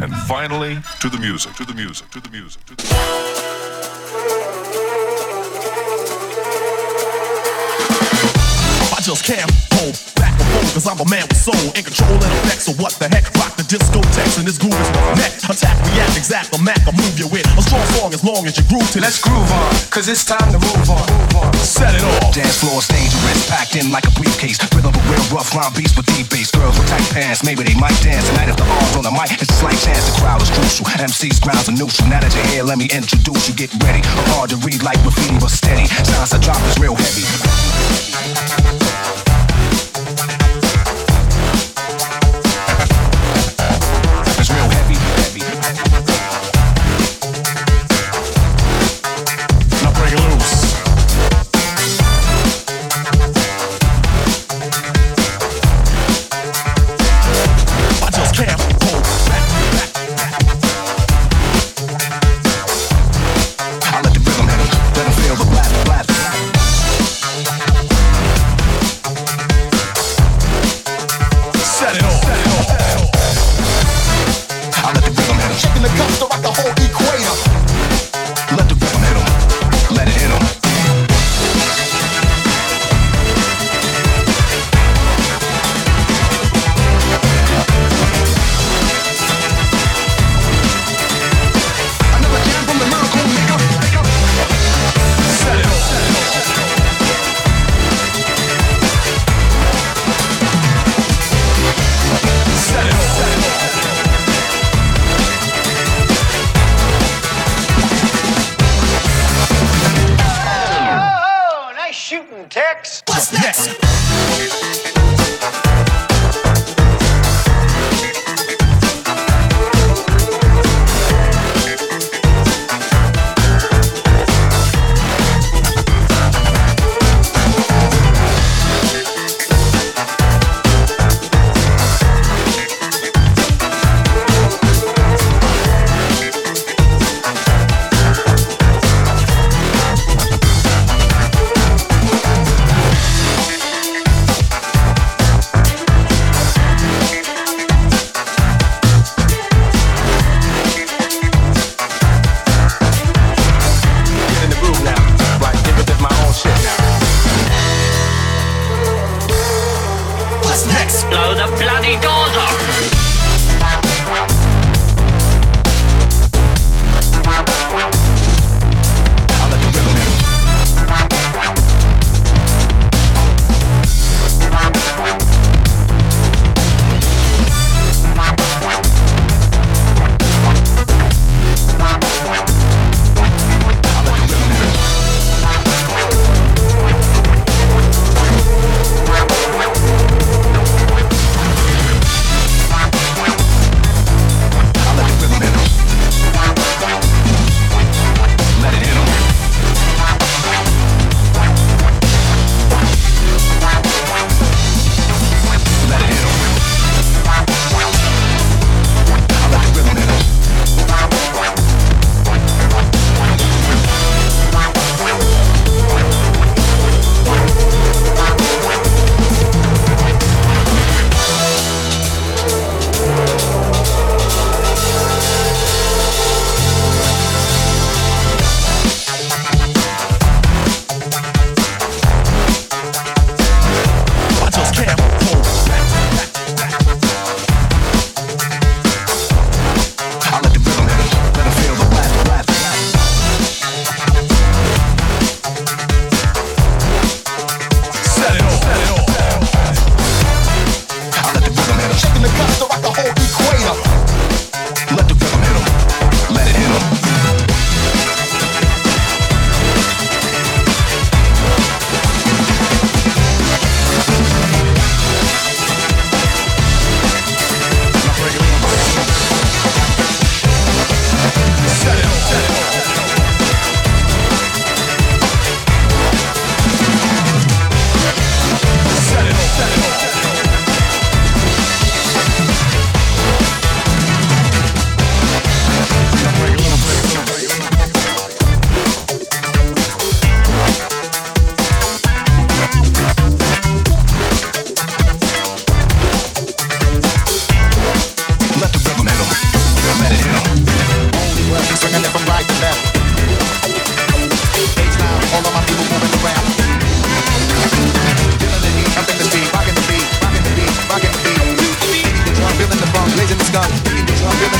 and finally to the music, to the music, to the music, to the music. I just can't back and forth Cause I'm a man with soul In control and effects So what the heck Rock the discotheques And this groove is neck Attack, react, exact, the Mac I move you with A strong song as long as you groove to Let's groove on, cause it's time to move on. Move on. Set it off Dance floor's dangerous, packed in like a briefcase. Rhythm of a real rough line beats with deep bass. Girls with tight pants, maybe they might dance tonight if the arms on the mic. It's a slight chance the crowd is crucial. MC's grounds are neutral. Now that you're here, let me introduce you. Get ready. Hard to read like graffiti, but steady. Sounds I drop is real heavy.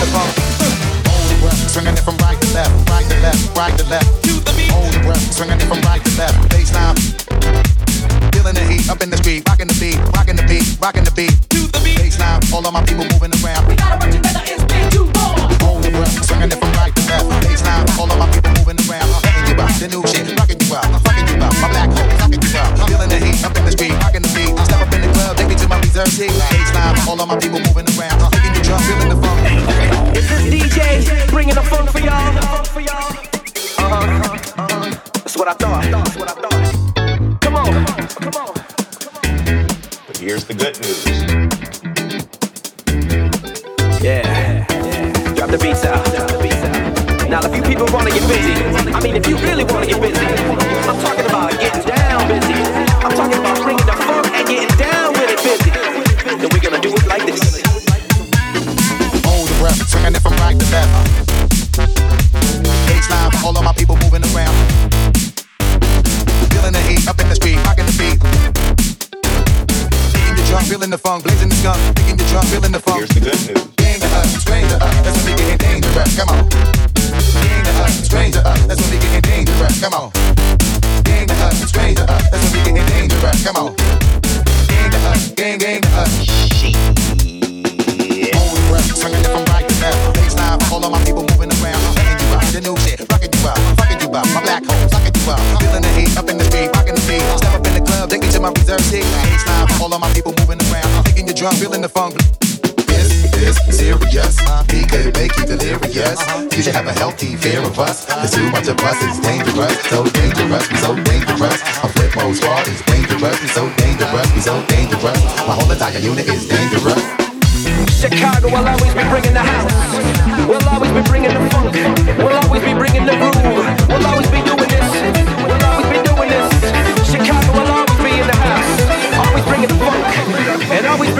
The funk. Hold breath, swinging it from right to left, right to left, right to left. Hold the breath, swinging it from right to left, baseline. Feeling the heat up in the street, rocking the beat, rocking the beat, rocking the beat. To the beat. Baseline, all of my people moving around. We gotta work together, it's been too long. Hold the breath, swinging it from right to left, baseline, all of my people moving around. Fucking you out, the new shit, rocking you out, fucking you out, my black hole, fucking you out. Feeling the heat up in the street, rocking the beat. Step up in the club, take me to my reserve seat. Baseline, all of my people moving around, bringing the funk for y'all? Uh-huh, uh-huh. That's what I thought. That's what I thought. Come on, come on. But here's the good news. Yeah, yeah. Drop the beats out. Drop the beats out. Now, if you people wanna get busy, I mean, if you really wanna get busy, I'm talking about getting down busy. I'm talking about bringing the funk and getting down with it busy. Then we're gonna do it like this. Hold the breath, swinging it from right to left. Baseline, all of my people moving around. Feeling the heat up in the street, rocking the beat. Drum, feeling the funk, blazing the skunk. Picking the drum, feeling the funk. Here's the good news. Gang to us, to us, that's when we getting dangerous. Come on. Gang to us, to us, that's when we getting dangerous. Come on. Gang to us, strange to us, that's when we getting dangerous. Come on. Gang to us, gang, gang to us. 12. Feeling the heat up in the street, rocking the beat. Step up in the club, take me to my reserve seat. Age time, all of my people moving around. Feeling the funk. This is serious. He could make you delirious. Uh-huh. You should have a healthy fear of us. There's too much of us, it's dangerous. So dangerous, we so dangerous. A Flipmode Squad is dangerous. We so dangerous, we so dangerous. My whole entire unit is dangerous. Chicago, I'll always be bringing the house. We'll always be bringing the funk. We'll always be bringing the groove. We'll always be doing.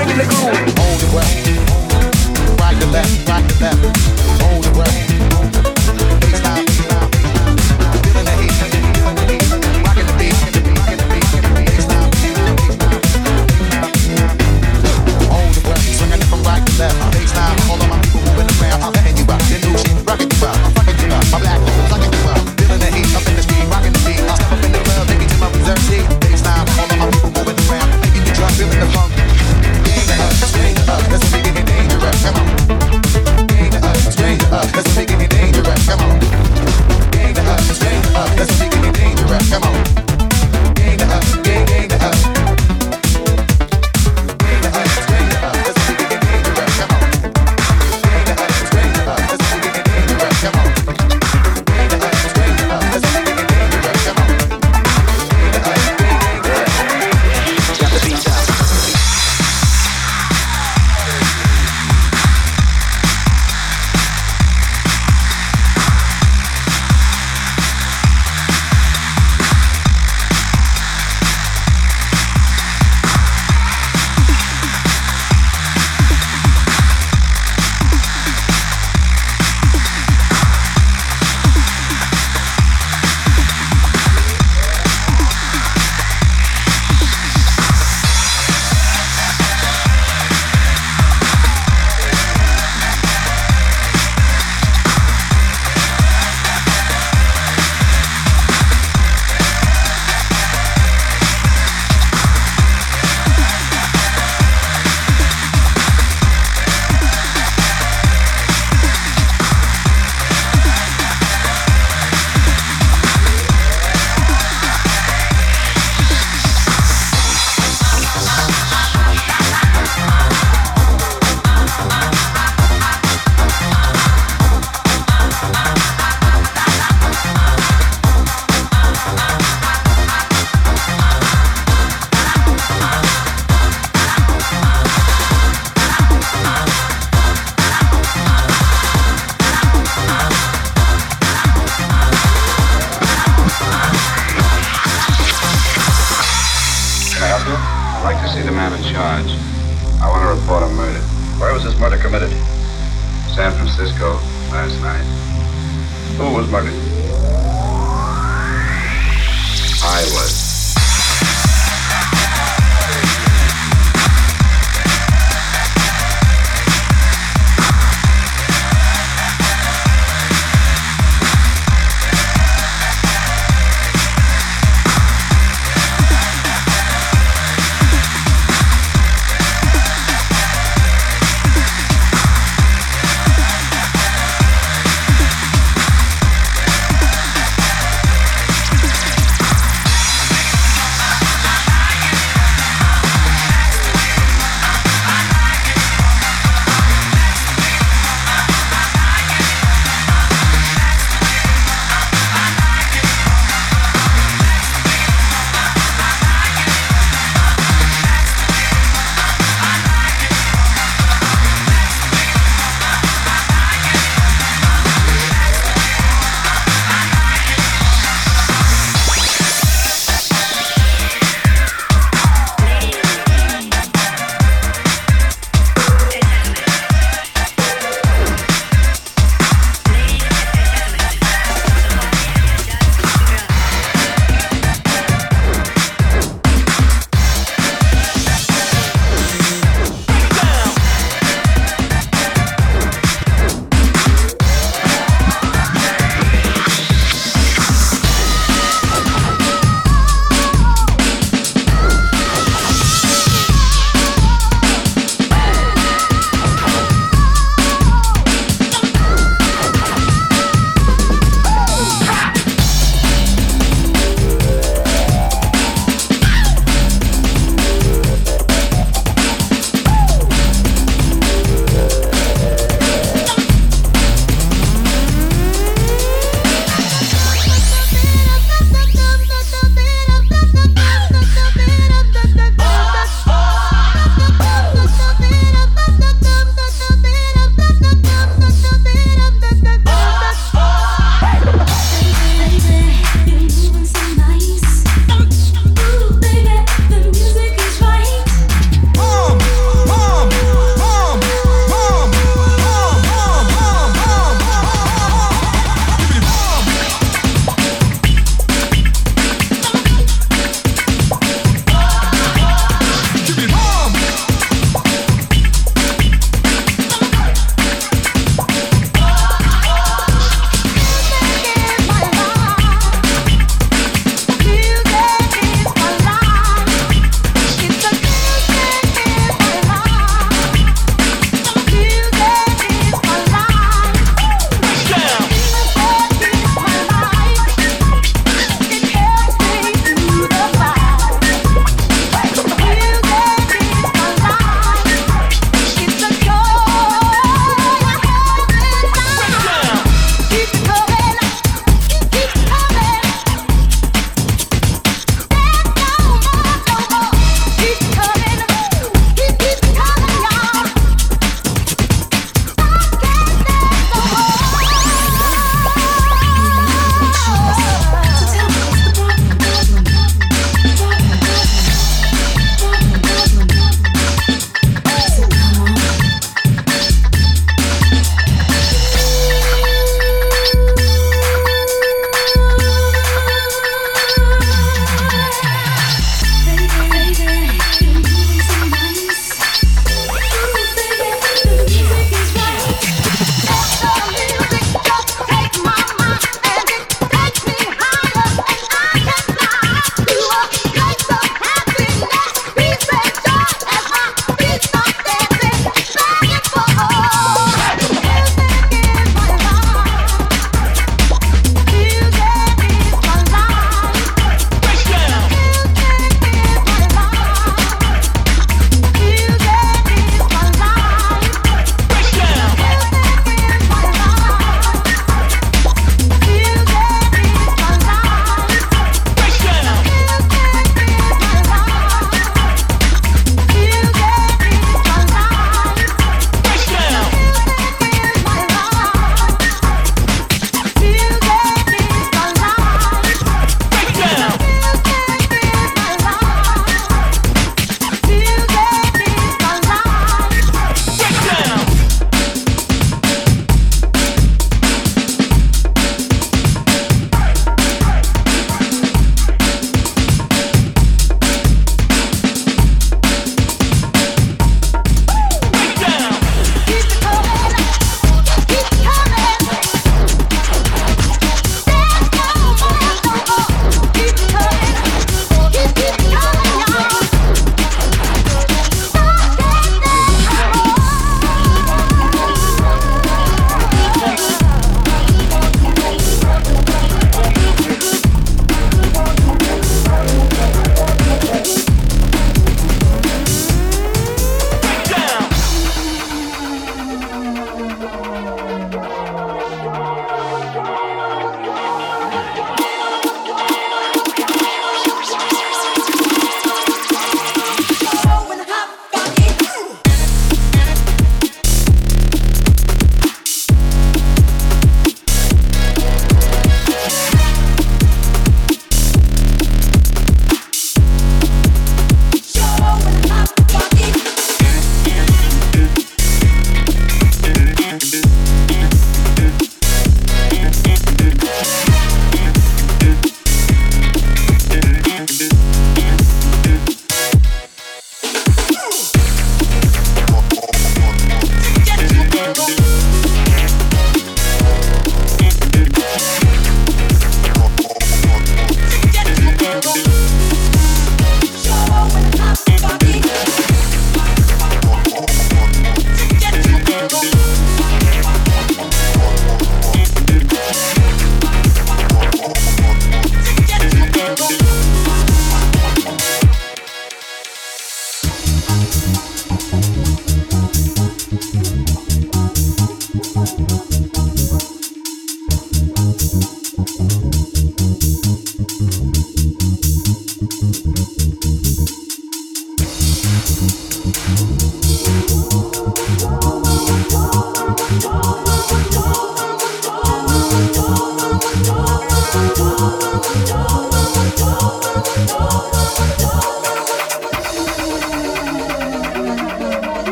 Bringing the groove. Hold the breath. Right to left, right to left.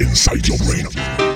inside your brain.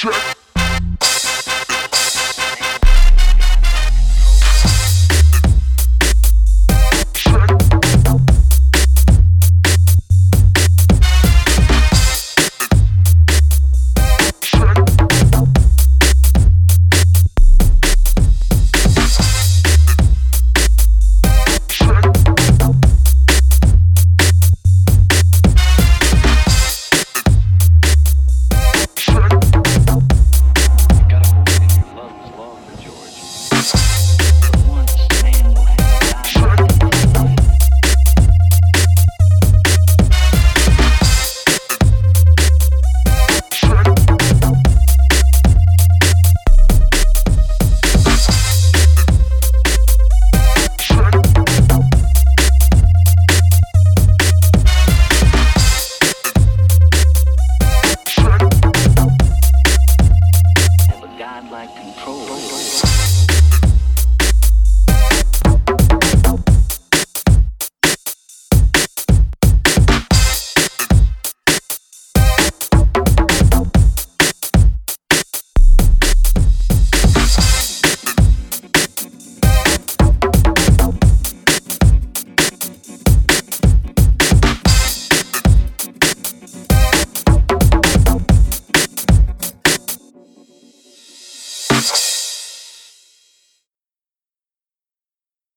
Check.